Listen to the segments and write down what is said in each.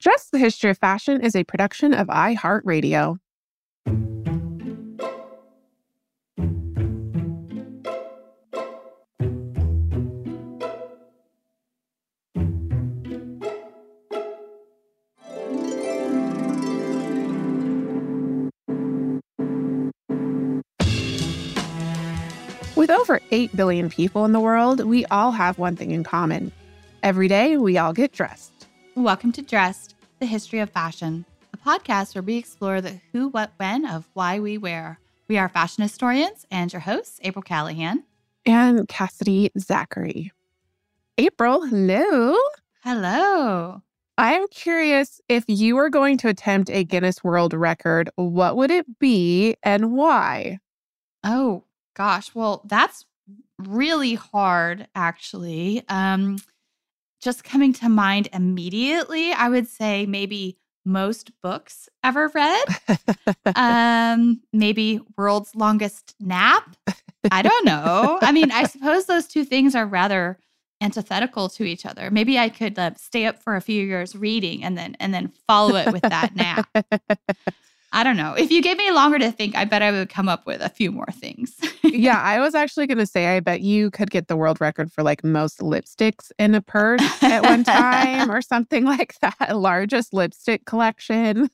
Dressed the History of Fashion is a production of iHeartRadio. With over 8 billion people in the world, we all have one thing in common. Every day, we all get dressed. Welcome to Dressed, the history of fashion, a podcast where we explore the who, what, when of why we wear. We are fashion historians and your hosts, April Callahan and Cassidy Zachary. April, hello. Hello. I'm curious if you were going to attempt a Guinness World Record, what would it be and why? Oh, gosh. Well, that's really hard, actually. Um, just coming to mind immediately, I would say maybe most books ever read. um, maybe world's longest nap. I don't know. I mean, I suppose those two things are rather antithetical to each other. Maybe I could uh, stay up for a few years reading and then and then follow it with that nap. I don't know. If you gave me longer to think, I bet I would come up with a few more things. yeah, I was actually going to say, I bet you could get the world record for like most lipsticks in a purse at one time or something like that. Largest lipstick collection.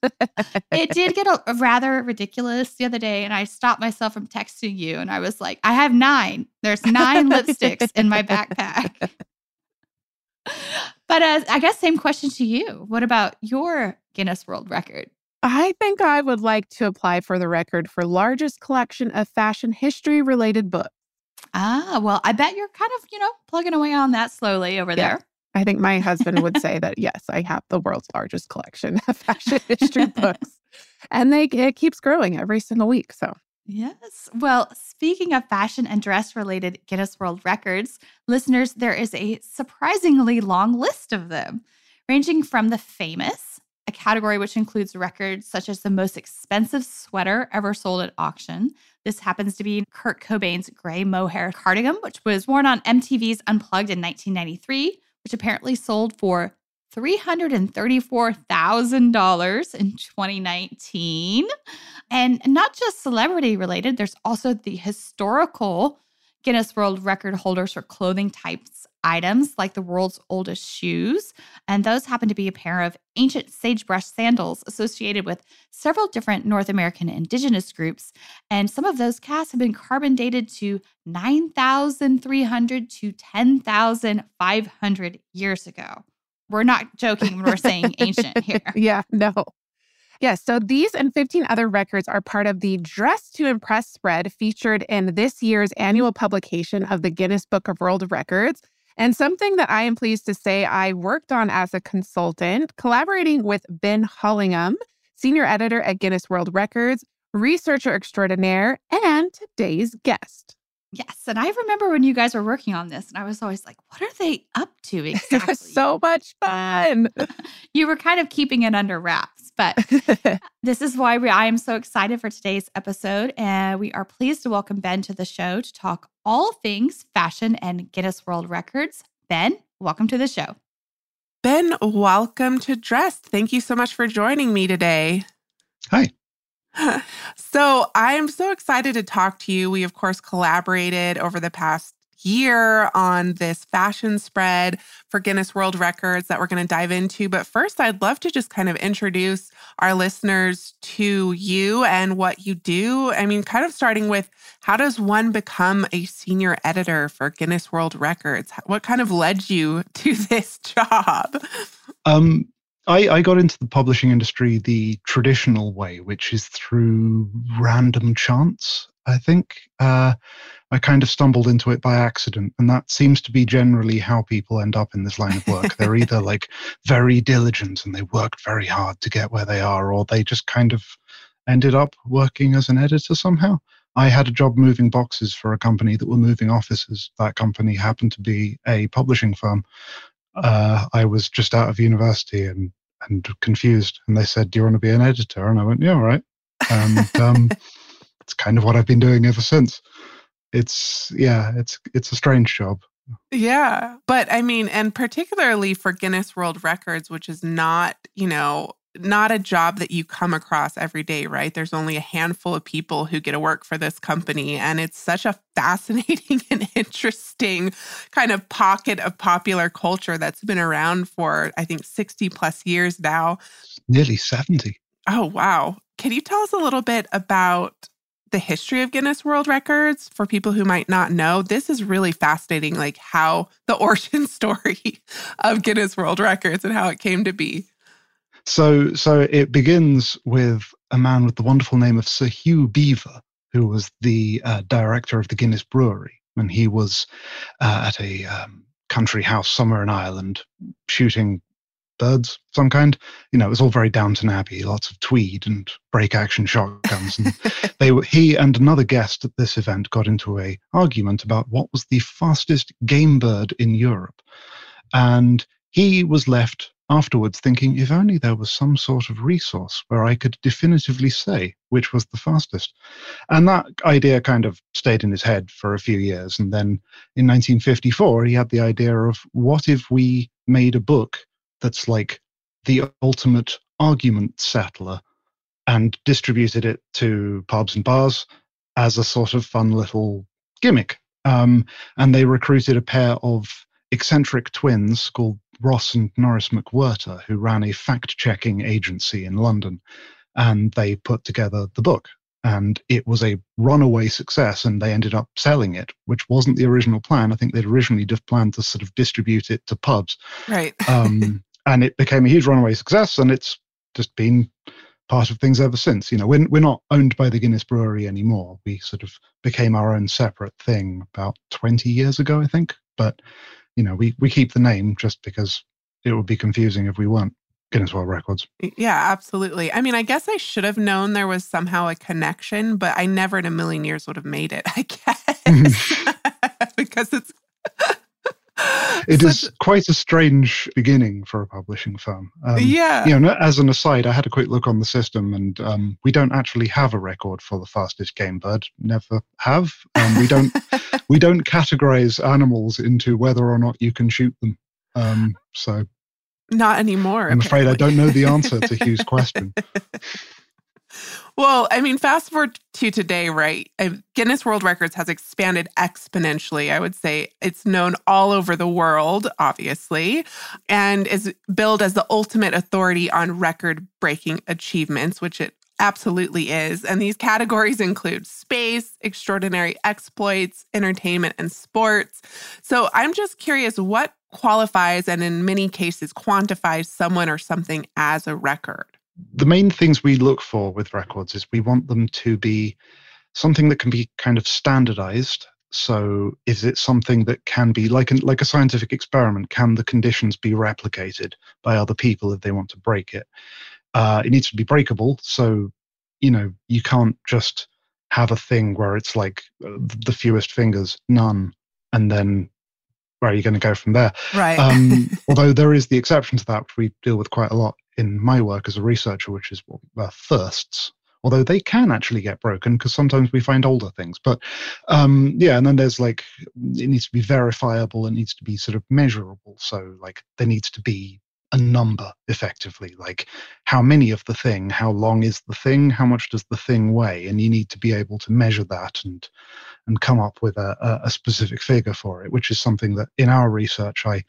it did get a, a rather ridiculous the other day, and I stopped myself from texting you, and I was like, I have nine. There's nine lipsticks in my backpack. But uh, I guess same question to you. What about your Guinness World Record? I think I would like to apply for the record for largest collection of fashion history related books. Ah, well, I bet you're kind of, you know, plugging away on that slowly over yeah. there. I think my husband would say that yes, I have the world's largest collection of fashion history books. And they it keeps growing every single week. So Yes. Well, speaking of fashion and dress related Guinness World Records, listeners, there is a surprisingly long list of them, ranging from the famous a category which includes records such as the most expensive sweater ever sold at auction. This happens to be Kurt Cobain's gray mohair cardigan, which was worn on MTV's Unplugged in 1993, which apparently sold for $334,000 in 2019. And not just celebrity related, there's also the historical Guinness World Record holders for clothing types items like the world's oldest shoes. And those happen to be a pair of ancient sagebrush sandals associated with several different North American indigenous groups. And some of those casts have been carbon dated to 9,300 to 10,500 years ago. We're not joking when we're saying ancient here. yeah, no. Yes, so these and 15 other records are part of the Dress to Impress spread featured in this year's annual publication of the Guinness Book of World Records. And something that I am pleased to say I worked on as a consultant, collaborating with Ben Hollingham, senior editor at Guinness World Records, researcher extraordinaire, and today's guest. Yes. And I remember when you guys were working on this, and I was always like, what are they up to exactly? it was so much uh, fun. you were kind of keeping it under wraps, but this is why we, I am so excited for today's episode. And we are pleased to welcome Ben to the show to talk all things fashion and Guinness World Records. Ben, welcome to the show. Ben, welcome to Dressed. Thank you so much for joining me today. Hi. So I'm so excited to talk to you. We, of course, collaborated over the past year on this fashion spread for Guinness World Records that we're going to dive into. But first, I'd love to just kind of introduce our listeners to you and what you do. I mean, kind of starting with how does one become a senior editor for Guinness World Records? What kind of led you to this job? Um, I, I, got into the publishing industry the traditional way, which is through random chance. I think uh, I kind of stumbled into it by accident, and that seems to be generally how people end up in this line of work. They're either like very diligent and they worked very hard to get where they are, or they just kind of ended up working as an editor somehow. I had a job moving boxes for a company that were moving offices. That company happened to be a publishing firm, uh, I was just out of university and and confused, and they said, "Do you want to be an editor?" And I went, "Yeah, all right." And um, it's kind of what I've been doing ever since. It's yeah, it's it's a strange job. Yeah. But I mean, and particularly for Guinness World Records, which is not, you know, not a job that you come across every day, right? There's only a handful of people who get to work for this company. And it's such a fascinating and interesting kind of pocket of popular culture that's been around for, I think, 60 plus years now. Nearly 70. Oh, wow. Can you tell us a little bit about the history of Guinness World Records for people who might not know? This is really fascinating, like how the origin story of Guinness World Records and how it came to be. So, so it begins with a man with the wonderful name of Sir Hugh Beaver, who was the uh, director of the Guinness Brewery, and he was uh, at a um, country house somewhere in Ireland shooting birds some kind. You know, it was all very Downton Abbey, lots of tweed and break action shotguns. And they were he and another guest at this event got into a argument about what was the fastest game bird in Europe, and he was left afterwards thinking if only there was some sort of resource where I could definitively say which was the fastest. And that idea kind of stayed in his head for a few years. And then in 1954, he had the idea of what if we made a book that's like the ultimate argument settler and distributed it to pubs and bars as a sort of fun little gimmick. Um, and they recruited a pair of eccentric twins called Ross and Norris McWhirter, who ran a fact checking agency in London. And they put together the book. And it was a runaway success, and they ended up selling it, which wasn't the original plan. I think they'd originally just planned to sort of distribute it to pubs. Right. um, and it became a huge runaway success, and it's just been part of things ever since. You know, we're, we're not owned by the Guinness Brewery anymore. We sort of became our own separate thing about 20 years ago, I think. But you know, we, we keep the name just because it would be confusing if we weren't Guinness World Records. Yeah, absolutely. I mean, I guess I should have known there was somehow a connection, but I never in a million years would have made it, I guess. because it's it is quite a strange beginning for a publishing firm. Um, yeah. You know, as an aside, I had a quick look on the system, and um, we don't actually have a record for the fastest game bird. Never have. Um, we don't. we don't categorize animals into whether or not you can shoot them. Um, so. Not anymore. I'm apparently. afraid I don't know the answer to Hugh's question. Well, I mean, fast forward to today, right? Guinness World Records has expanded exponentially. I would say it's known all over the world, obviously, and is billed as the ultimate authority on record breaking achievements, which it absolutely is. And these categories include space, extraordinary exploits, entertainment, and sports. So I'm just curious what qualifies and in many cases quantifies someone or something as a record the main things we look for with records is we want them to be something that can be kind of standardized. So, is it something that can be like an, like a scientific experiment? Can the conditions be replicated by other people if they want to break it? Uh, it needs to be breakable. So, you know, you can't just have a thing where it's like uh, the fewest fingers, none, and then where are you going to go from there? Right. Um, although there is the exception to that, which we deal with quite a lot in my work as a researcher, which is uh, thirsts. Although they can actually get broken because sometimes we find older things. But um, yeah, and then there's like, it needs to be verifiable, it needs to be sort of measurable. So, like, there needs to be a number effectively like how many of the thing how long is the thing how much does the thing weigh? And you need to be able to measure that and and come up with a, a specific figure for it which is something that in our research i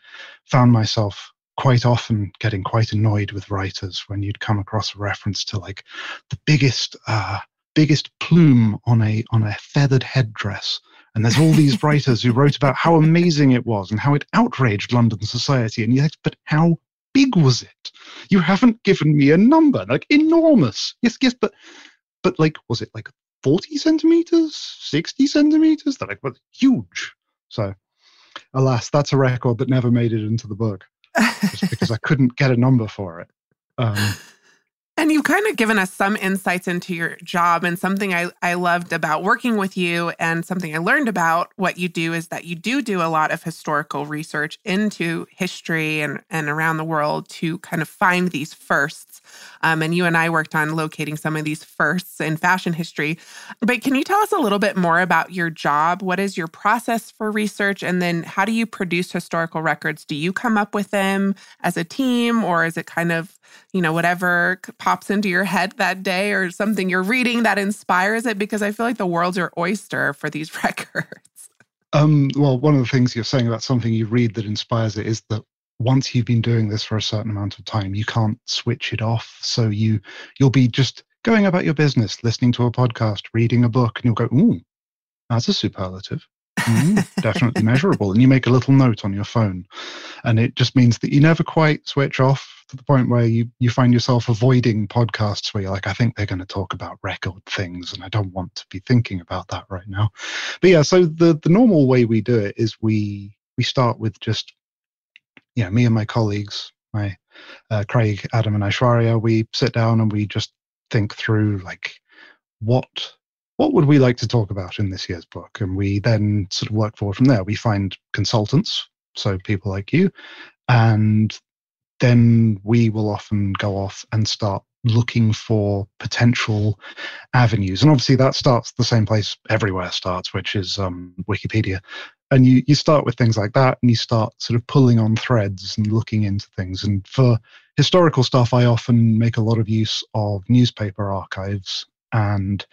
found myself quite often getting quite annoyed with writers when you'd come across a reference to like the biggest uh, biggest plume on a on a feathered headdress. And there's all these writers who wrote about how amazing it was and how it outraged london society. And you think but how big was it? You haven't given me a number like enormous. Yes yes but but like was it like 40 centimeters 60 centimeters? They're like well huge. So alas that's a record that never made it into the book because I couldn't get a number for it. Um, And you've kind of given us some insights into your job. And something I, I loved about working with you and something I learned about what you do is that you do do a lot of historical research into history and, and around the world to kind of find these firsts. Um, and you and I worked on locating some of these firsts in fashion history. But can you tell us a little bit more about your job? What is your process for research? And then how do you produce historical records? Do you come up with them as a team or is it kind of, you know, whatever pops into your head that day or something you're reading that inspires it? Because I feel like the world's your oyster for these records. Um, well, one of the things you're saying about something you read that inspires it is that once you've been doing this for a certain amount of time, you can't switch it off. So you you'll be just going about your business, listening to a podcast, reading a book, and you'll go, "Ooh, that's a superlative." Mm, definitely measurable. And you make a little note on your phone. And it just means that you never quite switch off to the point where you, you find yourself avoiding podcasts where you're like, I think they're going to talk about record things and I don't want to be thinking about that right now. But yeah, so the, the normal way we do it is we we start with just know, me and my colleagues, my uh, Craig, Adam, and Aishwarya, we sit down and we just think through like what what would we like to talk about in this year's book? And we then sort of work forward from there. We find consultants, so people like you, and then we will often go off and start looking for potential avenues. And obviously, that starts the same place everywhere starts, which is um, Wikipedia. And you, you start with things like that, and you start sort of pulling on threads and looking into things. And for historical stuff, I often make a lot of use of newspaper archives and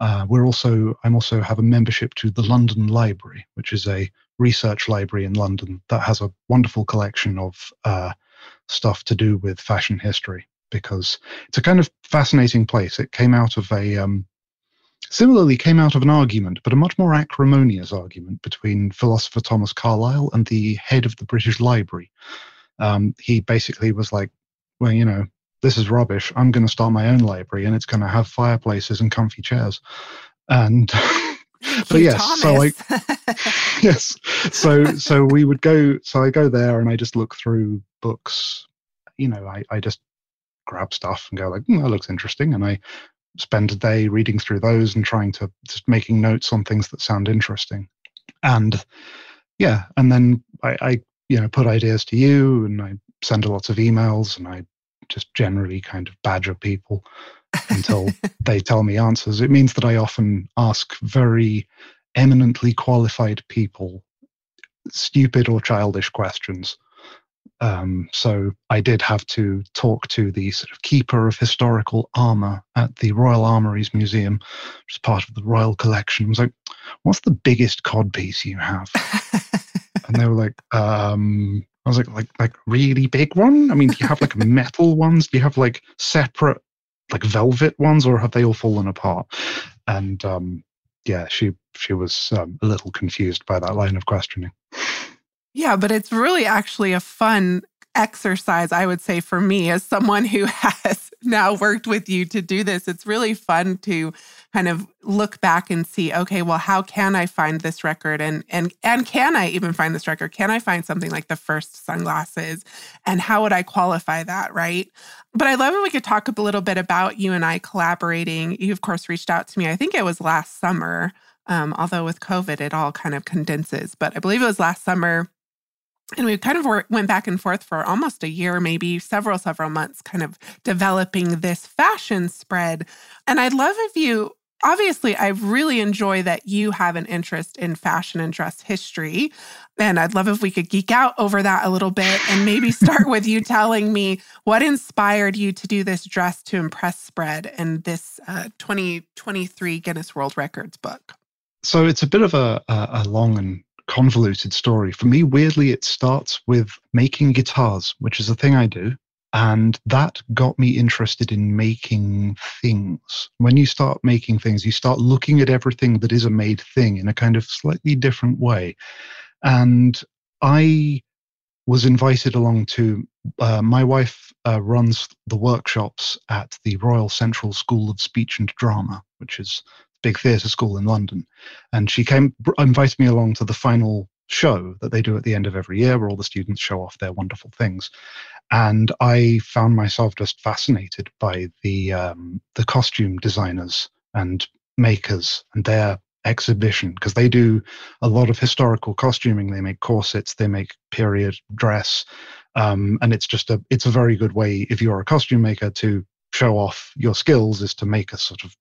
uh, we're also I'm also have a membership to the London Library, which is a research library in London that has a wonderful collection of uh, stuff to do with fashion history. Because it's a kind of fascinating place. It came out of a um, similarly came out of an argument, but a much more acrimonious argument between philosopher Thomas Carlyle and the head of the British Library. Um, he basically was like, well, you know, this is rubbish. I'm going to start my own library and it's going to have fireplaces and comfy chairs. And but yes, Thomas. so I yes, so so we would go. So I go there and I just look through books. You know, I I just grab stuff and go like, mm, that looks interesting, and I spend a day reading through those and trying to just making notes on things that sound interesting. And yeah, and then I, I you know put ideas to you and I send a lot of emails and I just generally kind of badger people until they tell me answers. It means that I often ask very eminently qualified people stupid or childish questions. Um, so I did have to talk to the sort of keeper of historical armor at the Royal Armouries Museum, which is part of the Royal Collection. I was like, "What's the biggest codpiece you have?" and they were like, um, I was like, like, like really big one? I mean, do you have like metal ones? Do you have like separate like velvet ones, or have they all fallen apart? And um, yeah, she she was um, a little confused by that line of questioning. Yeah, but it's really actually a fun exercise, I would say, for me as someone who has now worked with you to do this. It's really fun to kind of look back and see, okay, well, how can I find this record? And and and can I even find this record? Can I find something like the first sunglasses? And how would I qualify that? Right. But I love if we could talk a little bit about you and I collaborating. You, of course, reached out to me. I think it was last summer. Um, although with COVID, it all kind of condenses. But I believe it was last summer and we kind of went back and forth for almost a year, maybe several, several months, kind of developing this fashion spread. And I'd love if you, obviously, I really enjoy that you have an interest in fashion and dress history. And I'd love if we could geek out over that a little bit and maybe start with you telling me what inspired you to do this dress to impress spread in this uh, 2023 Guinness World Records book. So it's a bit of a, a, a long and convoluted story. For me, weirdly, it starts with making guitars, which is a thing I do. And that got me interested in making things. When you start making things, you start looking at everything that is a made thing in a kind of slightly different way. And I was invited along to, uh, my wife uh, runs the workshops at the Royal Central School of Speech and Drama, which is big theatre school in London. And she came, invited me along to the final show that they do at the end of every year where all the students show off their wonderful things. and I found myself just fascinated by the um, the costume designers and makers and their exhibition because they do a lot of historical costuming. They make corsets, they make period dress, um, and it's just a it's a very good way if you're a costume maker to show off your skills is to make a sort of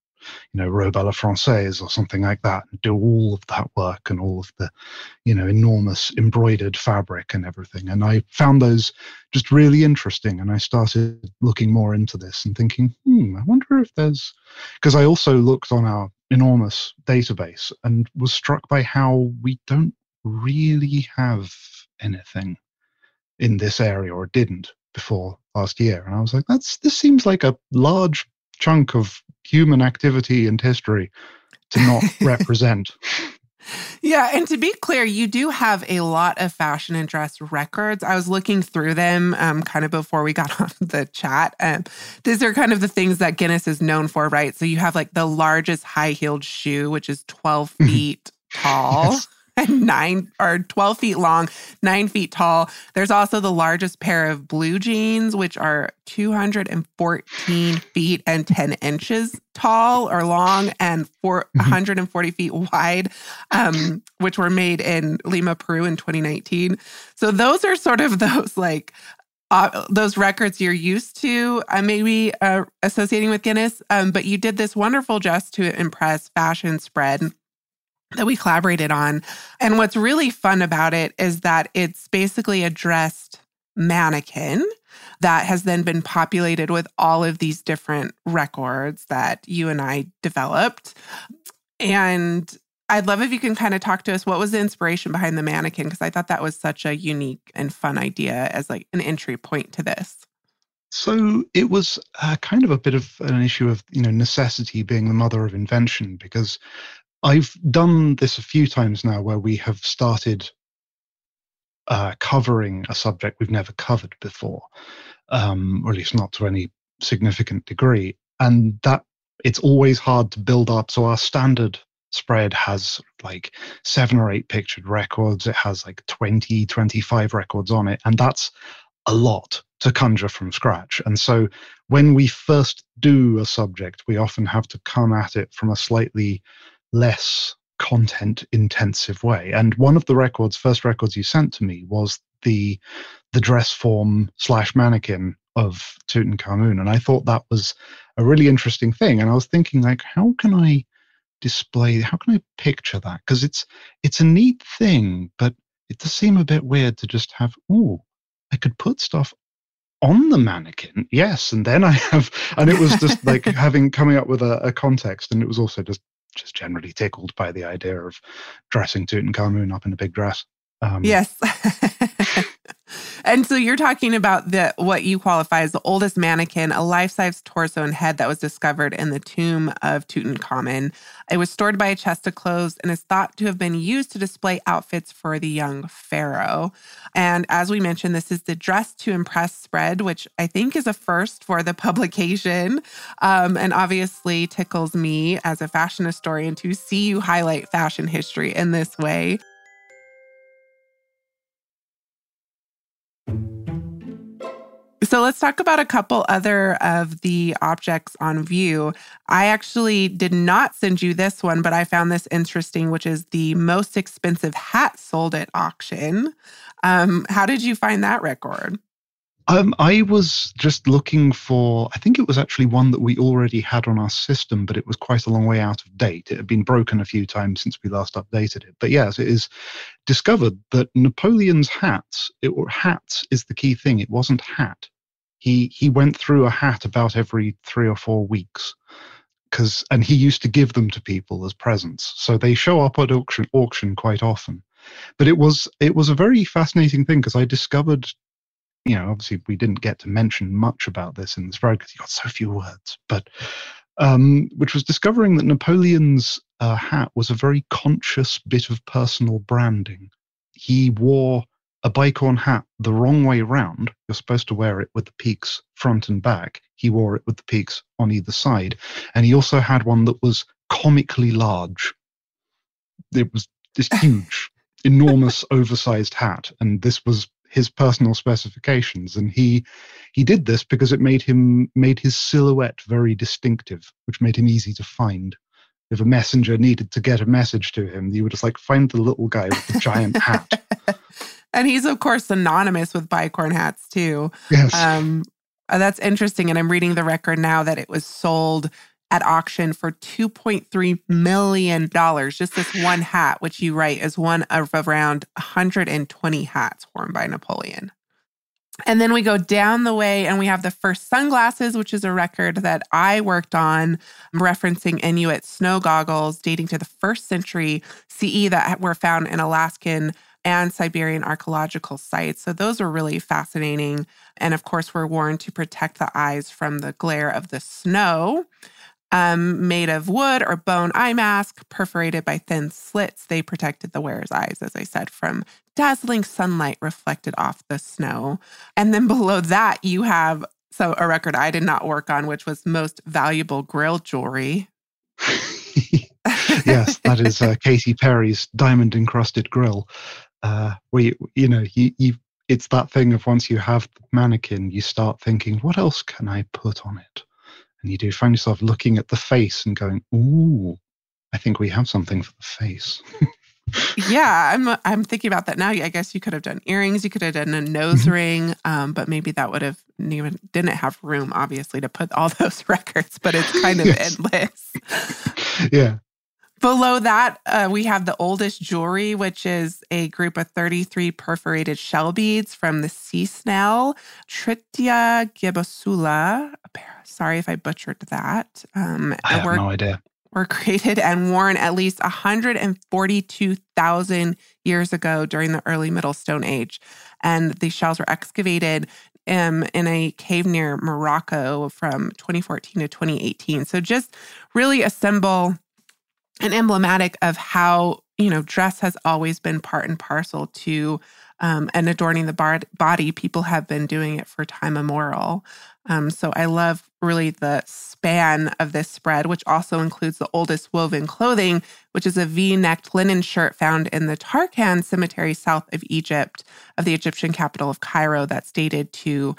you know robe à la française or something like that and do all of that work and all of the you know enormous embroidered fabric and everything. And i found those just really interesting and i started looking more into this and thinking hmm i wonder if there's because i also looked on our enormous database and was struck by how we don't really have anything in this area or didn't before last year. And i was like that's this seems like a large chunk of human activity and history to not represent yeah, and to be clear, you do have a lot of fashion and dress records. I was looking through them um, kind of before we got on the chat. Um, these are kind of the things that Guinness is known for, right? So you have like the largest high heeled shoe, which is 12 mm-hmm. feet tall. Yes. nine or 12 feet long, nine feet tall. There's also the largest pair of blue jeans, which are 214 feet and 10 inches tall or long and four, 140 mm-hmm. feet wide, um, which were made in Lima, Peru in 2019. So those are sort of those like uh, those records you're used to, uh, maybe uh, associating with Guinness. Um, but you did this wonderful just to impress fashion spread that we collaborated on. And what's really fun about it is that it's basically a dressed mannequin that has then been populated with all of these different records that you and I developed. And I'd love if you can kind of talk to us what was the inspiration behind the mannequin because I thought that was such a unique and fun idea as like an entry point to this. So it was uh, kind of a bit of an issue of you know necessity being the mother of invention because I've done this a few times now where we have started uh, covering a subject we've never covered before, um, or at least not to any significant degree. And that it's always hard to build up. So our standard spread has like seven or eight pictured records. It has like 20, 25 records on it. And that's a lot to conjure from scratch. And so when we first do a subject, we often have to come at it from a slightly less content intensive way. And one of the records, first records you sent to me was the the dress form slash mannequin of Tutankhamun. And I thought that was a really interesting thing. And I was thinking like, how can I display how can I picture that? Because it's it's a neat thing, but it does seem a bit weird to just have, oh, I could put stuff on the mannequin yes and then i have and it was just like having coming up with a, a, context and it was also just just generally tickled by the idea of dressing Tutankhamun up in a big dress. Um, yes. and so you're talking about the what you qualify as the oldest mannequin, a life-size torso and head that was discovered in the tomb of Tutankhamun. It was stored by a chest of clothes and is thought to have been used to display outfits for the young pharaoh. And as we mentioned, this is the Dress to Impress spread, which I think is a first for the publication, um, and obviously tickles me as a fashion historian to see you highlight fashion history in this way. So let's talk about a couple other of the objects on view. I actually did not send you this one, but I found this interesting, which is the most expensive hat sold at auction. Um, how did you find that record? Um, I was just looking for, I think it was actually one that we already had on our system, but it was quite a long way out of date. It had been broken a few times since we last updated it. But yes, it is discovered that Napoleon's hats, it, hats is the key thing. It wasn't hat he he went through a hat about every three or four weeks because and he used to give them to people as presents so they show up at auction auction quite often but it was it was a very fascinating thing because i discovered you know obviously we didn't get to mention much about this in this spread because you got so few words but um, which was discovering that napoleon's uh, hat was a very conscious bit of personal branding he wore a bicorn hat the wrong way round. You're supposed to wear it with the peaks front and back. He wore it with the peaks on either side. And he also had one that was comically large. It was this huge, enormous, oversized hat. And this was his personal specifications and he he did this because it made him made his silhouette very distinctive which made him easy to find. If a messenger needed to get a message to him you would just like find the little guy with the giant hat. And he's of course synonymous with bicorn hats too. Yes. Um uh, that's interesting and i'm reading the record now that it was sold at auction for $2.3 million. Just this one hat, which you write is one of around 120 hats worn by Napoleon. And then we go down the way and we have the first sunglasses, which is a record that I worked on, referencing Inuit snow goggles dating to the first century CE that were found in Alaskan and Siberian archaeological sites. So those are really fascinating. And of course, were worn to protect the eyes from the glare of the snow um, made of wood or bone eye mask perforated by thin slits. They protected the wearer's eyes, as I said, from dazzling sunlight reflected off the snow. And then below that, you have so a record I did not work on, which was most valuable grill jewelry. yes, that is uh, Katy Perry's diamond encrusted grill. Uh, where you, you know you, you it's that thing of once you have the mannequin, you start thinking, what else can I put on it? And you do find yourself looking at the face and going, "Ooh, I think we have something for the face." yeah, I'm I'm thinking about that now. I guess you could have done earrings, you could have done a nose mm-hmm. ring, um, but maybe that would have even didn't have room, obviously, to put all those records. But it's kind of endless. yeah. Below that, uh, we have the oldest jewelry, which is a group of 33 perforated shell beads from the sea snail, Tritia gibbosula. Sorry if I butchered that. Um, I have were, no idea. Were created and worn at least 142,000 years ago during the early Middle Stone Age. And these shells were excavated um, in a cave near Morocco from 2014 to 2018. So just really a symbol and emblematic of how you know dress has always been part and parcel to um, and adorning the body. People have been doing it for time immemorial. Um, so i love really the span of this spread which also includes the oldest woven clothing which is a v-necked linen shirt found in the tarkhan cemetery south of egypt of the egyptian capital of cairo that's dated to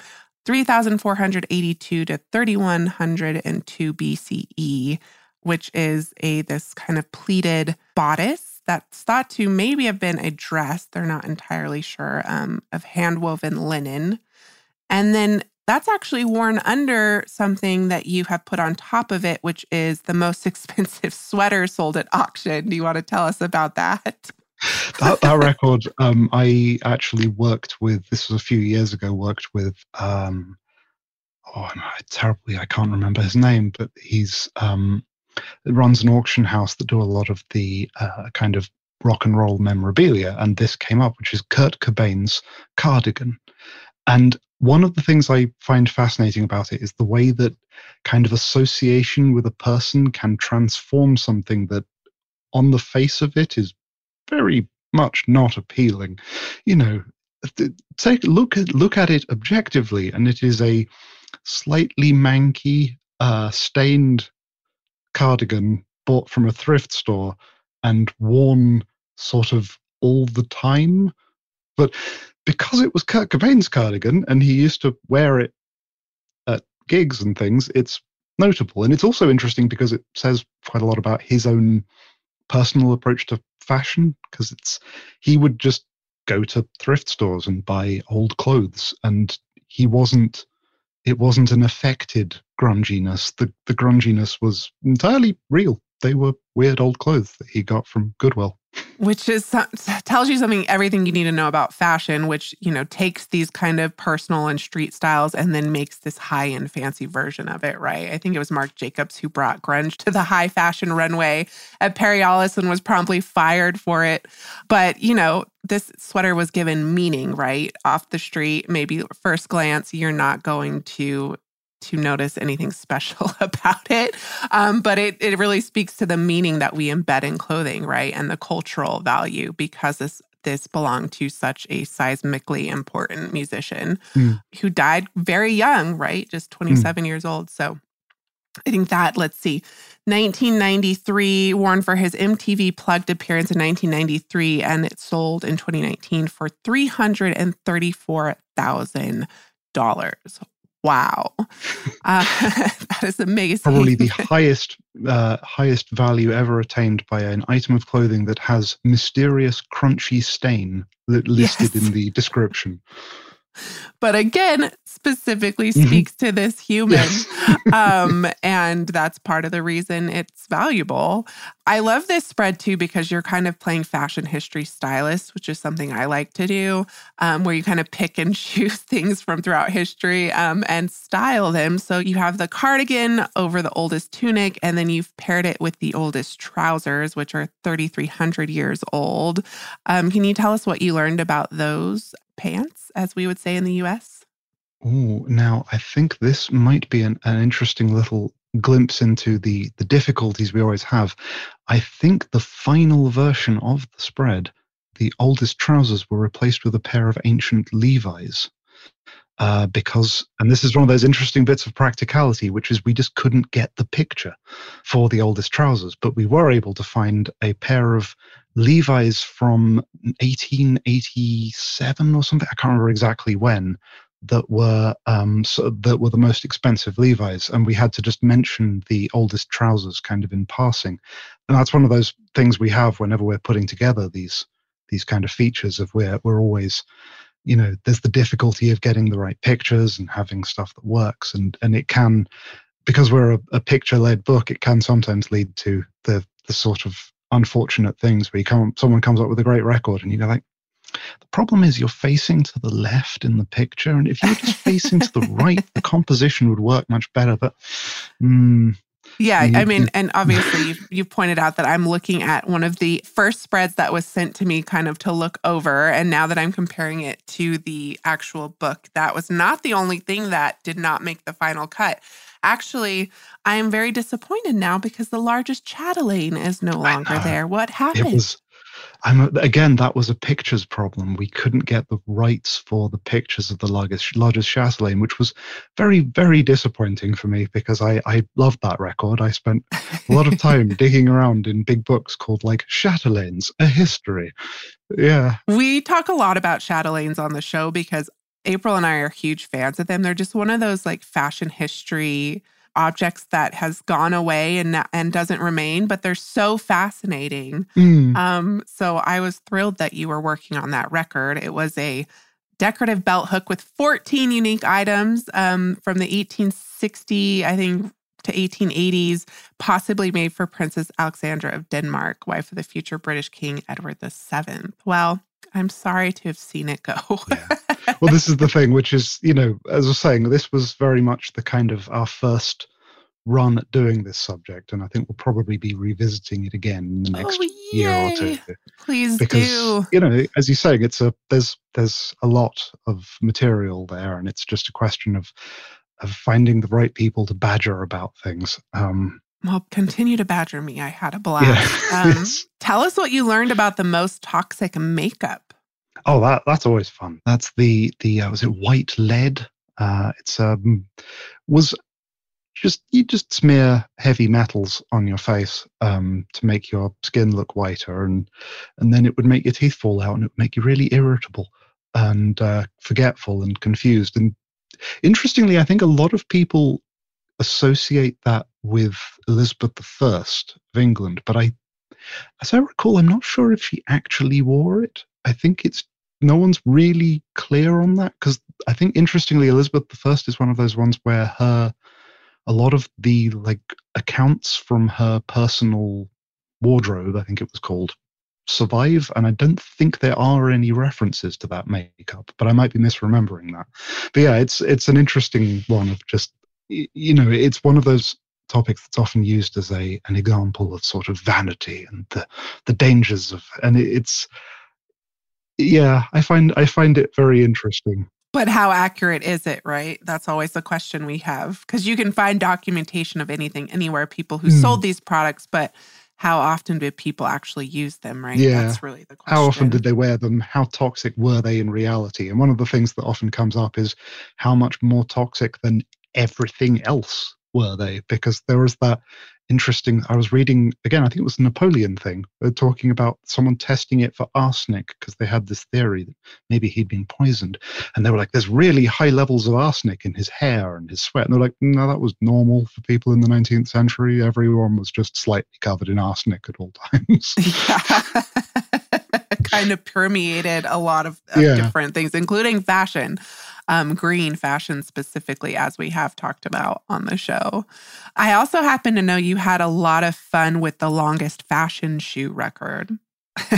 3482 to 3102 bce which is a this kind of pleated bodice that's thought to maybe have been a dress. They're not entirely sure um, of hand woven linen. And then that's actually worn under something that you have put on top of it, which is the most expensive sweater sold at auction. Do you want to tell us about that? that, that record, um, I actually worked with. This was a few years ago. Worked with. Um, oh, I'm terribly. I can't remember his name, but he's um, runs an auction house that do a lot of the uh, kind of rock and roll memorabilia, and this came up, which is Kurt Cobain's cardigan. And one of the things I find fascinating about it is the way that kind of association with a person can transform something that on the face of it is very much not appealing. You know, take look at look at it objectively, and it is a slightly manky, uh, stained cardigan bought from a thrift store and worn sort of all the time. But because it was Kurt Cobain's cardigan and he used to wear it at gigs and things, it's notable. And it's also interesting because it says quite a lot about his own personal approach to fashion because it's he would just go to thrift stores and buy old clothes and he wasn't it wasn't an affected grunginess. The the grunginess was entirely real. They were weird old clothes that he got from Goodwill which is tells you something everything you need to know about fashion which you know takes these kind of personal and street styles and then makes this high end fancy version of it right? I think it was marc jacobs who brought grunge to the high fashion runway at perry ellis and was promptly fired for it. But you know this sweater was given meaning right? Off the street maybe first glance you're not going to to notice anything special about it. Um, but it, it really speaks to the meaning that we embed in clothing, right? And the cultural value because this this belonged to such a seismically important musician mm. who died very young, right? Just 27 mm. years old. So I think that, let's see, 1993, worn for his MTV Plugged appearance in 1993, and it sold in 2019 for $334,000. Wow. Uh, that is amazing. Probably the highest uh, highest value ever attained by an item of clothing that has mysterious crunchy stain listed yes. in the description but again specifically mm-hmm. speaks to this human um, and that's part of the reason it's valuable. I love this spread too because you're kind of playing fashion history stylist which is something i like to do um, where you kind of pick and choose things from throughout history um, and style them. So you have the cardigan over the oldest tunic and then you've paired it with the oldest trousers which are 3300 years old. Um, can you tell us what you learned about those pants, as we would say in the US? Oh, now I think this might be an, an interesting little glimpse into the the difficulties we always have. I think the final version of the spread, the oldest trousers were replaced with a pair of ancient Levi's. Uh, because, and this is one of those interesting bits of practicality, which is we just couldn't get the picture for the oldest trousers, but we were able to find a pair of Levi's from 1887 or something. I can't remember exactly when that were um, so that were the most expensive Levi's, and we had to just mention the oldest trousers kind of in passing. And that's one of those things we have whenever we're putting together these these kind of features of where we're always you know there's the difficulty of getting the right pictures and having stuff that works and and it can because we're a, a picture led book it can sometimes lead to the the sort of unfortunate things where you come, someone comes up with a great record and you go like, the problem is you're facing to the left in the picture, and if you were just facing to the right, the composition would work much better. But mm, yeah, I mm-hmm. mean, and obviously you've, you've, pointed out that I'm looking at one of the first spreads that was sent to me kind of to look over. And now that I'm comparing it to the actual book, that was not the only thing that did not make the final cut. Actually, I am very disappointed now because the largest chatelaine is no longer there. What happened? It was, I'm again. That was a pictures problem. We couldn't get the rights for the pictures of the largest largest chatelaine, which was very very disappointing for me because I I loved that record. I spent a lot of time digging around in big books called like Chatelaines: A History. Yeah, we talk a lot about chatelaines on the show because April and I are huge fans of them. They're just one of those like fashion history objects that has gone away and and doesn't remain, but they're so fascinating. Mm. Um, so I was thrilled that you were working on that record. It was a decorative belt hook with 14 unique items um, from the 1860, I think, to 1880s, possibly made for Princess Alexandra of Denmark, wife of the future British King Edward VII. Well, I'm sorry to have seen it go. yeah. Well, this is the thing, which is, you know, as I was saying, this was very much the kind of our first run at doing this subject, and I think we'll probably be revisiting it again in the next oh, year or two. Please because, do. You know, as you're saying, it's a there's there's a lot of material there, and it's just a question of of finding the right people to badger about things. Um, well, continue to badger me. I had a blast. Yeah. Um, yes. Tell us what you learned about the most toxic makeup. Oh, that that's always fun. That's the the uh, was it white lead? Uh, it's um was just you just smear heavy metals on your face um, to make your skin look whiter, and and then it would make your teeth fall out, and it would make you really irritable and uh, forgetful and confused. And interestingly, I think a lot of people associate that with Elizabeth I of England, but I, as I recall, I'm not sure if she actually wore it. I think it's no one's really clear on that because I think interestingly, Elizabeth I is one of those ones where her a lot of the like accounts from her personal wardrobe, I think it was called, survive and i don't think there are any references to that makeup but i might be misremembering that but yeah it's it's an interesting one of just you know, it's one of those topics that's often used as a an example of sort of vanity and the the dangers of, and it's yeah, I find I find it very interesting. But how accurate is it, right? That's always the question we have because you can find documentation of anything anywhere, people who mm. sold these products, but how often did people actually use them, right? Yeah. That's really the question. How often did they wear them? How toxic were they in reality? And one of the things that often comes up is how much more toxic than everything else were they? Because there was that interesting. I was reading again. I think it was Napoleon thing. They're talking about someone testing it for arsenic because they had this theory that maybe he'd been poisoned, and they were like, "There's really high levels of arsenic in his hair and his sweat." And they're like, mm, "No, that was normal for people in the 19th century. Everyone was just slightly covered in arsenic at all times." Yeah. kind of permeated a lot of, of Yeah. different things, including fashion, um, green fashion specifically, as we have talked about on the show. I also happen to know you had a lot of fun with the longest fashion shoe record.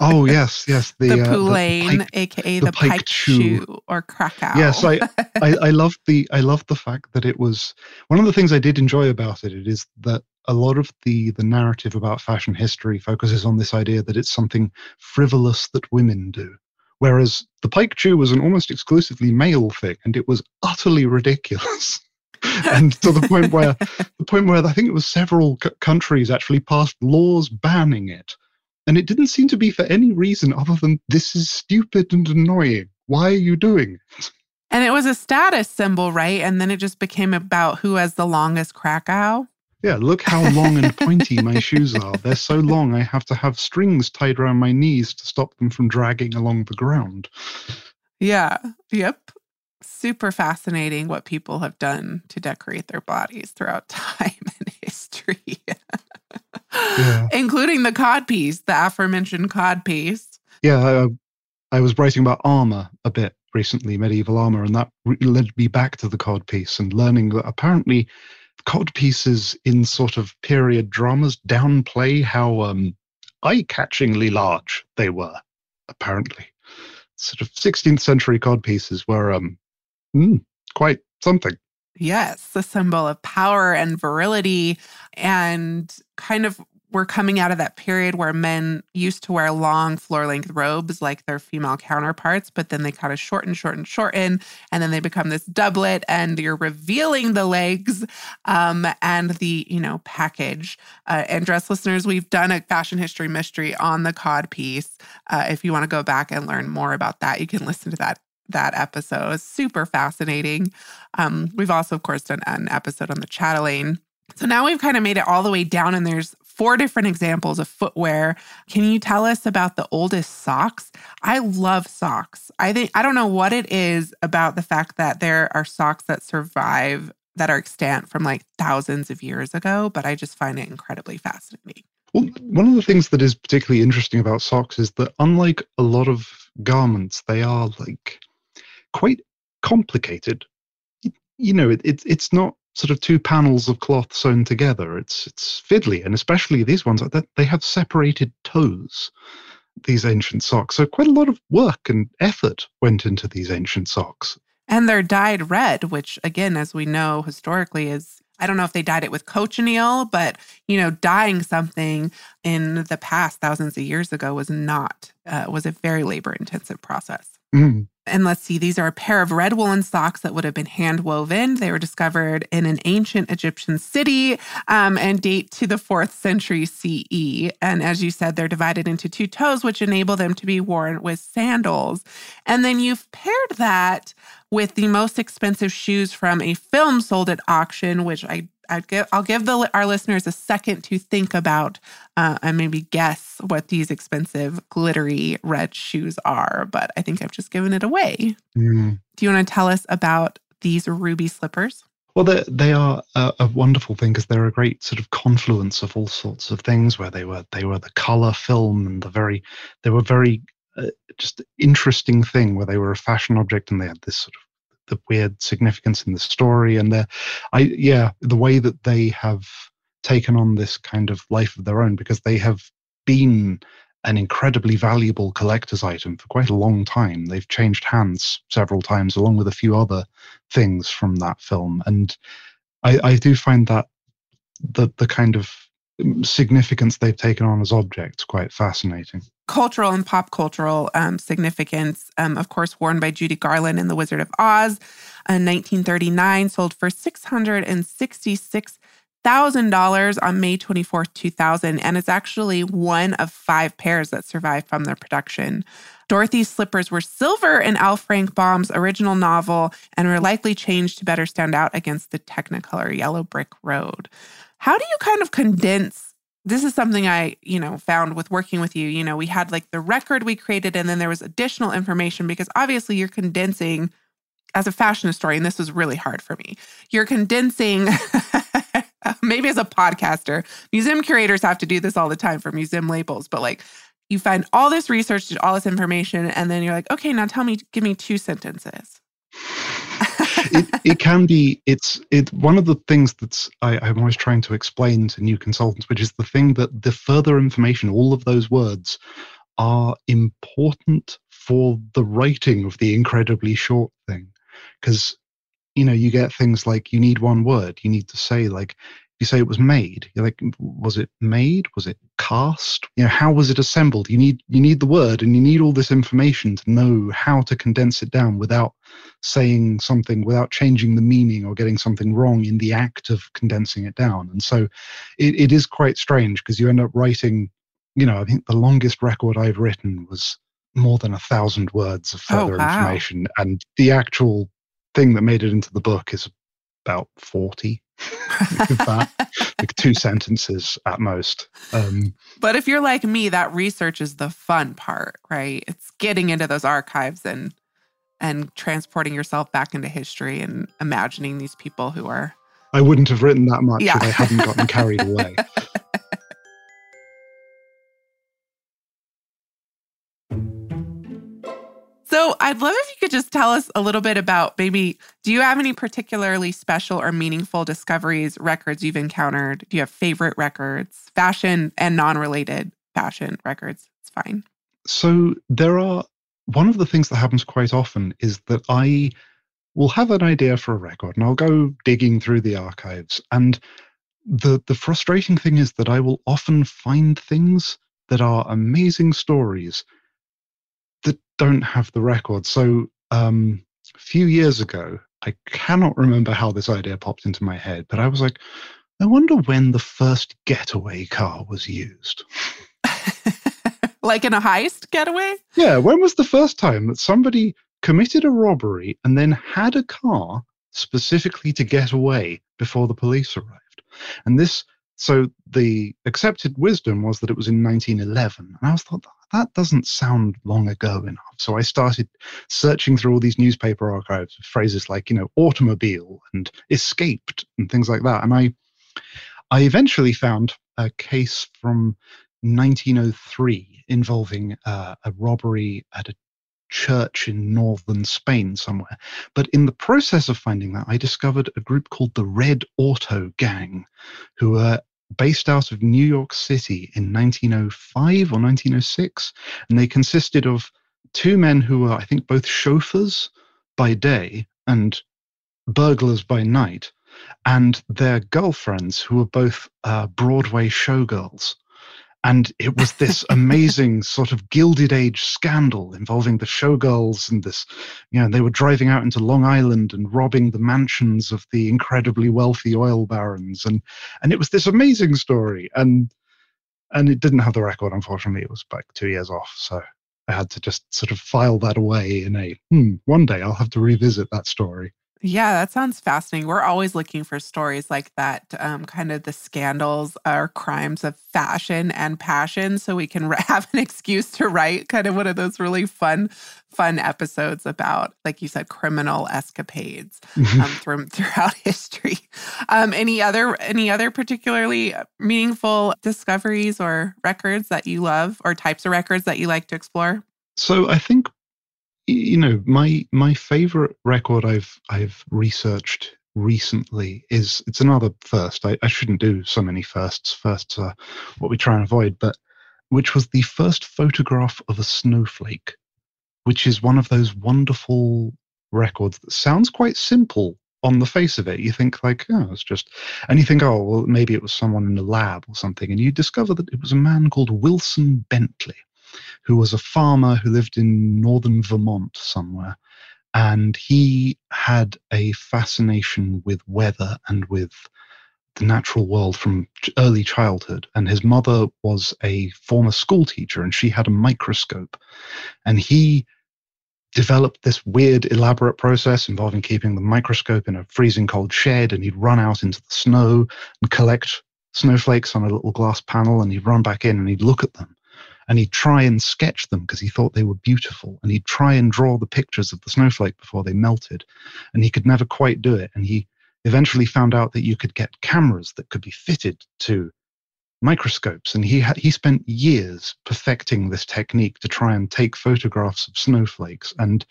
oh yes, yes. The, The, uh, Poulaine, pike- aka the the, pike, pike shoe. shoe. or crakow. Yes, I, I, I loved the I loved the fact that it was one of the things I did enjoy about it. It is that a lot of the the narrative about fashion history focuses on this idea that it's something frivolous that women do, whereas the pike chew was an almost exclusively male thing, and it was utterly ridiculous. and to the point where the point where I think it was several c- countries actually passed laws banning it, and it didn't seem to be for any reason other than this is stupid and annoying. Why are you doing it? and it was a status symbol, right? And then it just became about who has the longest crakow. Yeah, look how long and pointy my shoes are. They're so long I have to have strings tied around my knees to stop them from dragging along the ground. Yeah. Yep. Super fascinating what people have done to decorate their bodies throughout time and history. Yeah. Including the codpiece, the aforementioned codpiece. Yeah, I, uh, I was writing about armor a bit recently, medieval armor, and that led me back to the cod piece and learning that apparently cod pieces in sort of period dramas downplay how um, eye-catchingly large they were. Apparently, sort of 16th century cod pieces were um, mm, quite something. Yes, a symbol of power and virility. And kind of we're coming out of that period where men used to wear long floor length robes like their female counterparts, but then they kind of shorten, shorten, shorten. And then they become this doublet and you're revealing the legs um, and the, you know, package. Uh, and dress listeners, we've done a fashion history mystery on the cod piece. Uh, if you want to go back and learn more about that, you can listen to that that episode. It's super fascinating. Um, we've also, of course, done an episode on the chatelaine. So now we've kind of made it all the way down, and there's four different examples of footwear. Can you tell us about the oldest socks? I love socks. I think I don't know what it is about the fact that there are socks that survive that are extant from like thousands of years ago, but I just find it incredibly fascinating. Well, one of the things that is particularly interesting about socks is that unlike a lot of garments, they are like quite complicated. You know, it, it's it's not sort of two panels of cloth sewn together. It's it's fiddly, and especially these ones that they have separated toes. These ancient socks, so quite a lot of work and effort went into these ancient socks. And they're dyed red, which again, as we know historically, is I don't know if they dyed it with cochineal, but you know, dyeing something in the past thousands of years ago was not uh, was a very labor intensive process. Mm. And let's see, these are a pair of red woolen socks that would have been hand woven. They were discovered in an ancient Egyptian city um, and date to the fourth century CE. And as you said, they're divided into two toes, which enable them to be worn with sandals. And then you've paired that with the most expensive shoes from a film sold at auction, which I I'd give, I'll give the, our listeners a second to think about uh, and maybe guess what these expensive glittery red shoes are. But I think I've just given it away. Mm. Do you want to tell us about these ruby slippers? Well, they they are a, a wonderful thing because they're a great sort of confluence of all sorts of things. Where they were they were the color film and the very they were very uh, just interesting thing where they were a fashion object and they had this sort of the weird significance in the story and the I yeah the way that they have taken on this kind of life of their own because they have been an incredibly valuable collector's item for quite a long time. They've changed hands several times, along with a few other things from that film. And I, I do find that the the kind of significance they've taken on as objects quite fascinating. Cultural and pop cultural um, significance, um, of course, worn by Judy Garland in The Wizard of Oz in 1939, sold for $666,000 on May 24th, 2000. And it's actually one of five pairs that survived from their production. Dorothy's slippers were silver in L. Frank Baum's original novel and were likely changed to better stand out against the Technicolor yellow brick road. How do you kind of condense this is something I, you know, found with working with you. You know, we had like the record we created and then there was additional information because obviously you're condensing as a fashion historian, this was really hard for me. You're condensing, maybe as a podcaster, museum curators have to do this all the time for museum labels, but like you find all this research, all this information, and then you're like, okay, now tell me, give me two sentences. It, it can be it's it one of the things that's I, i'm always trying to explain to new consultants which is the thing that the further information all of those words are important for the writing of the incredibly short thing. Because you know you get things like you need one word you need to say like you say it was made. You're like was it made? Was it cast? You know how was it assembled? You need you need the word and you need all this information to know how to condense it down without saying something without changing the meaning or getting something wrong in the act of condensing it down. And so it, it is quite strange because you end up writing you know i think the longest record i've written was more than a thousand words of oh, further oh, wow. information. And the actual thing that made it into the book is about 40 that. Like two sentences at most. Um, but if you're like me that research is the fun part right? It's getting into those archives and and transporting yourself back into history and imagining these people who are i wouldn't have written that much yeah. if i hadn't gotten carried away I'd love if you could just tell us a little bit about maybe do you have any particularly special or meaningful discoveries, records you've encountered? Do you have favorite records, fashion and non related fashion records? It's fine. So there are one of the things that happens quite often is that I will have an idea for a record and I'll go digging through the archives. And the, the frustrating thing is that I will often find things that are amazing stories don't have the record. So um, a few years ago, I cannot remember how this idea popped into my head, but I was like, I wonder when the first getaway car was used. like in a heist getaway? Yeah. When was the first time that somebody committed a robbery and then had a car specifically to get away before the police arrived? And this, so the accepted wisdom was that it was in 1911. And I thought, that doesn't sound long ago enough. So I started searching through all these newspaper archives with phrases like, you know, automobile and escaped and things like that. And I, I eventually found a case from 1903 involving uh, a robbery at a church in northern Spain somewhere. But in the process of finding that, I discovered a group called the Red Auto Gang, who were based out of New York City in 1905 or 1906. And they consisted of two men who were, I think, both chauffeurs by day and burglars by night, and their girlfriends who were both uh, Broadway showgirls. And it was this amazing sort of Gilded Age scandal involving the showgirls and this, you know, they were driving out into Long Island and robbing the mansions of the incredibly wealthy oil barons. And and it was this amazing story. And and it didn't have the record, unfortunately. It was like two years off. So I had to just sort of file that away in a hmm, one day I'll have to revisit that story. Yeah, that sounds fascinating. We're always looking for stories like that, um, kind of the scandals or crimes of fashion and passion, so we can have an excuse to write kind of one of those really fun, fun episodes about, like you said, criminal escapades um, through, throughout history. Um, any other any other particularly meaningful discoveries or records that you love, or types of records that you like to explore? So I think you know my my favorite record i've i've researched recently is it's another first. I, I shouldn't do so many firsts. Firsts are what we try and avoid but which was the first photograph of a snowflake which is one of those wonderful records that sounds quite simple on the face of it. You think like oh it's just and you think oh well maybe it was someone in a lab or something and you discover that it was a man called wilson bentley who was a farmer who lived in northern Vermont somewhere. And he had a fascination with weather and with the natural world from early childhood. And his mother was a former school teacher and she had a microscope. And he developed this weird, elaborate process involving keeping the microscope in a freezing cold shed. And he'd run out into the snow and collect snowflakes on a little glass panel. And he'd run back in and he'd look at them. And he'd try and sketch them because he thought they were beautiful. And he'd try and draw the pictures of the snowflake before they melted. And he could never quite do it. And he eventually found out that you could get cameras that could be fitted to microscopes and he he spent years perfecting this technique to try and take photographs of snowflakes and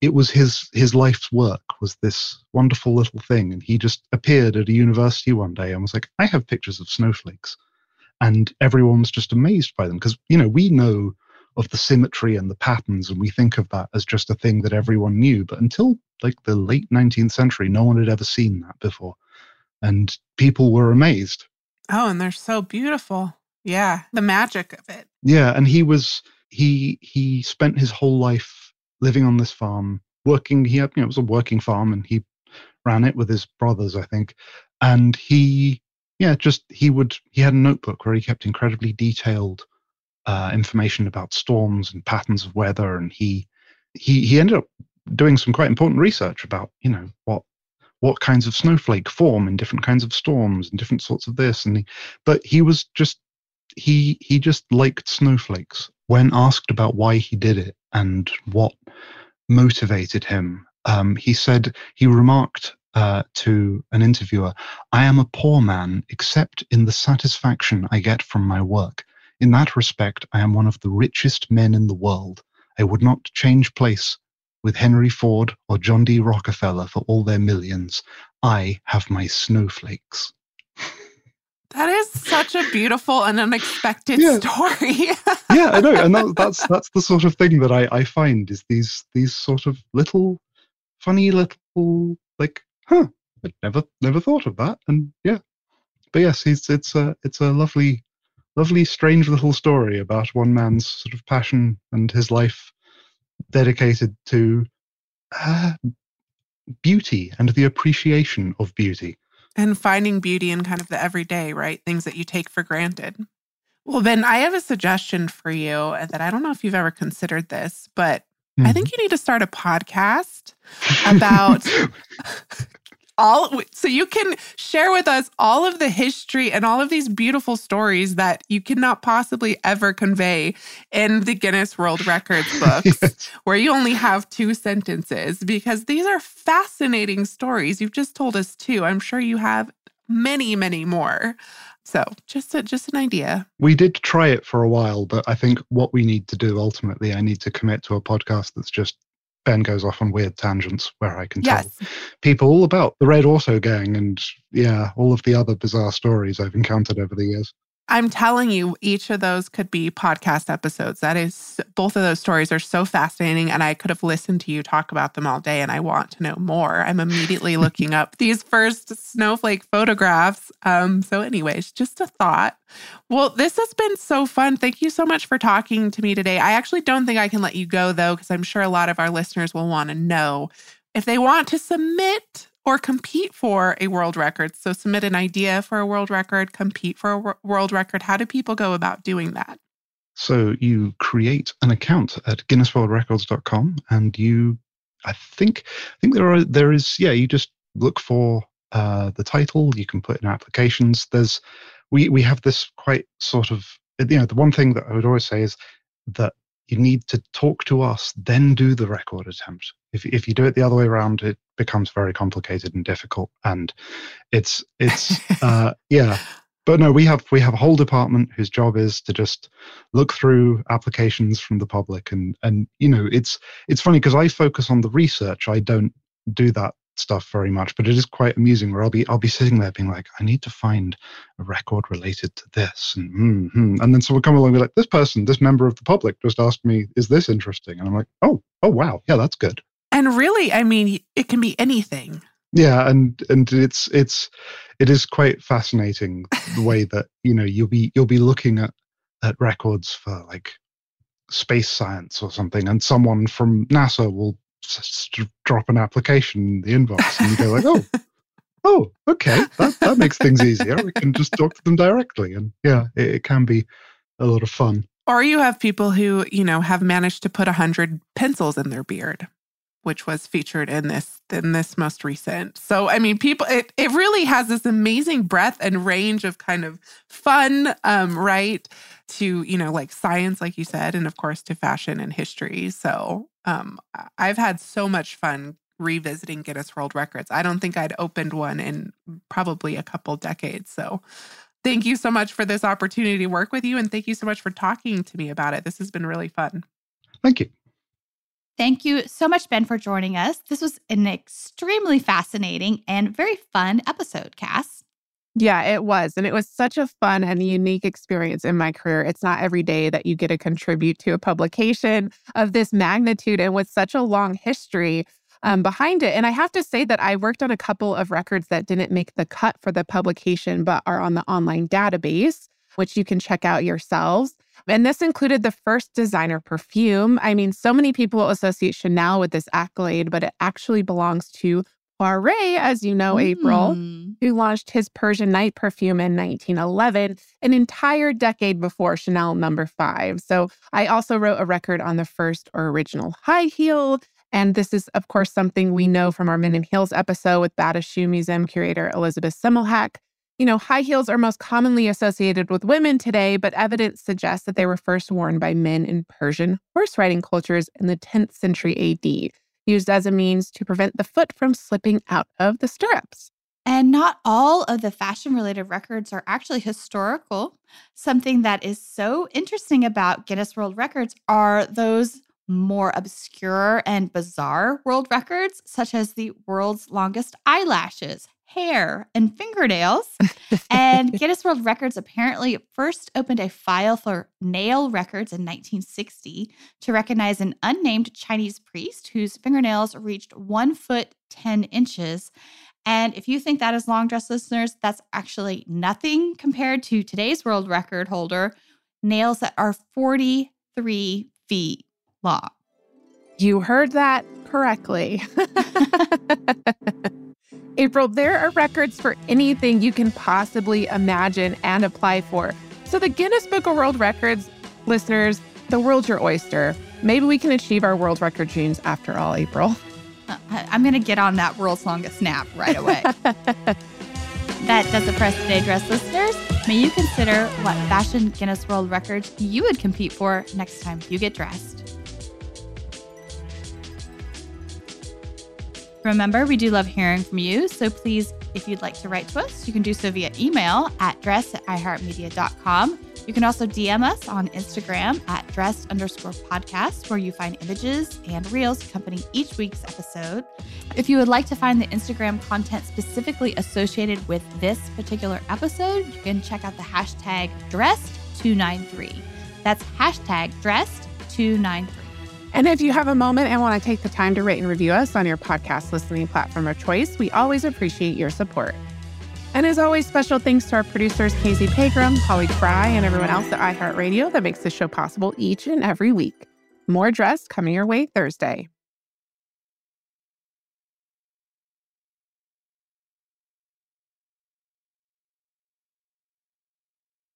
it was his his life's work was this wonderful little thing and he just appeared at a university one day and was like i have pictures of snowflakes and everyone was just amazed by them because you know we know of the symmetry and the patterns and we think of that as just a thing that everyone knew but until like the late 19th century no one had ever seen that before and people were amazed. Oh and they're so beautiful. Yeah the magic of it. Yeah and he was he he spent his whole life living on this farm working he had you know it was a working farm and he ran it with his brothers i think and he yeah just he would he had a notebook where he kept incredibly detailed uh, information about storms and patterns of weather, and he he he ended up doing some quite important research about you know what what kinds of snowflake form in different kinds of storms and different sorts of this and he, but he was just he he just liked snowflakes when asked about why he did it and what motivated him. Um, he said he remarked uh, to an interviewer i am a poor man except in the satisfaction i get from my work in that respect, I am one of the richest men in the world. I would not change place with Henry Ford or John D. Rockefeller for all their millions. I have my snowflakes. That is such a beautiful and unexpected yeah. story. yeah, I know, and that, that's that's the sort of thing that I, I find is these these sort of little funny little like, huh, I never never thought of that, and yeah, but yes, it's it's a it's a lovely lovely, strange little story about one man's sort of passion and his life dedicated to uh, beauty and the appreciation of beauty. And finding beauty in kind of the everyday, right? Things that you take for granted. Well, Ben, I have a suggestion for you that I don't know if you've ever considered this, but mm-hmm. I think you need to start a podcast about all so you can share with us all of the history and all of these beautiful stories that you cannot possibly ever convey in the Guinness World Records books yes. where you only have two sentences because these are fascinating stories. You've just told us two. I'm sure you have many, many more. So just a, just an idea. We did try it for a while, but I think what we need to do ultimately, I need to commit to a podcast that's just Ben goes off on weird tangents where I can yes. tell people all about the Red Auto Gang and yeah, all of the other bizarre stories I've encountered over the years. I'm telling you, each of those could be podcast episodes. That is, both of those stories are so fascinating, and I could have listened to you talk about them all day, and I want to know more. I'm immediately looking up these first snowflake photographs. Um, so, anyways, just a thought. Well, this has been so fun. Thank you so much for talking to me today. I actually don't think I can let you go, though, because I'm sure a lot of our listeners will want to know if they want to submit or compete for a world record. So, submit an idea for a world record, compete for a world record. How do people go about doing that? So, you create an account at GuinnessWorldRecords.com, and you, I think, I think there are there is yeah. You just look for uh, the title. You can put in applications. There's we we have this quite sort of you know the one thing that I would always say is that you need to talk to us, then do the record attempt. If if you do it the other way around, it becomes very complicated and difficult. And it's it's uh, yeah. But no, we have we have a whole department whose job is to just look through applications from the public and and you know it's it's funny because I focus on the research. I don't do that stuff very much, but it is quite amusing where I'll be I'll be sitting there being like, I need to find a record related to this, and mm-hmm. and then someone come along and be like, this person, this member of the public just asked me, is this interesting? And I'm like, oh, oh wow, yeah, that's good. And really, I mean, it can be anything. Yeah, and and it's it's it is quite fascinating the way that you know you'll be you'll be looking at at records for like space science or something, and someone from NASA will drop an application in the inbox and you go like, oh, oh, okay, that, that makes things easier. We can just talk to them directly. And yeah, it, it can be a lot of fun. Or you have people who, you know, have managed to put a hundred pencils in their beard, which was featured in this in this most recent. So I mean, people it, it really has this amazing breadth and range of kind of fun, um, right? To, you know, like science, like you said, and of course to fashion and history. So um I've had so much fun revisiting Guinness World Records. I don't think I'd opened one in probably a couple decades. So thank you so much for this opportunity to work with you. And thank you so much for talking to me about it. This has been really fun. Thank you. Thank you so much, Ben, for joining us. This was an extremely fascinating and very fun episode, Cass. Yeah, it was. And it was such a fun and unique experience in my career. It's not every day that you get to contribute to a publication of this magnitude and with such a long history um, behind it. And I have to say that I worked on a couple of records that didn't make the cut for the publication, but are on the online database, which you can check out yourselves. And this included the first designer perfume. I mean, so many people associate Chanel with this accolade, but it actually belongs to Poiret, as you know, mm. April, who launched his Persian Night perfume in 1911, an entire decade before Chanel number five. So I also wrote a record on the first or original high heel and this is, of course, something we know from our Men in Heels episode with Bata Shoe Museum curator Elizabeth Semmelhack. You know, high heels are most commonly associated with women today, but evidence suggests that they were first worn by men in Persian horse riding cultures in the 10th century AD, used as a means to prevent the foot from slipping out of the stirrups. And not all of the fashion related records are actually historical. Something that is so interesting about Guinness World Records are those more obscure and bizarre world records, such as the world's longest eyelashes, hair, and fingernails. and Guinness World Records apparently first opened a file for nail records in 1960 to recognize an unnamed Chinese priest whose fingernails reached one foot 10 inches. And if you think that is long dress listeners, that's actually nothing compared to today's world record holder, nails that are 43 feet long. You heard that correctly. April, there are records for anything you can possibly imagine and apply for. So, the Guinness Book of World Records, listeners, the world's your oyster. Maybe we can achieve our world record dreams after all, April. Uh, I'm going to get on that world's longest nap right away. that does it for us today, dress listeners. May you consider what fashion Guinness World Records you would compete for next time you get dressed. Remember, we do love hearing from you. So please, if you'd like to write to us, you can do so via email at dress at iheartmedia.com. You can also DM us on Instagram at dressed underscore podcast, where you find images and reels accompanying each week's episode. If you would like to find the Instagram content specifically associated with this particular episode, you can check out the hashtag dressed293. That's hashtag dressed293. And if you have a moment and want to take the time to rate and review us on your podcast listening platform of choice, we always appreciate your support. And as always, special thanks to our producers, Casey Pegram, Holly Fry, and everyone else at iHeartRadio that makes this show possible each and every week. More Dressed coming your way Thursday.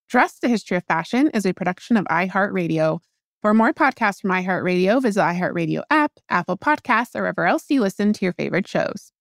Dressed, the History of Fashion is a production of iHeartRadio. For more podcasts from iHeartRadio, visit iHeartRadio app, Apple Podcasts, or wherever else you listen to your favorite shows.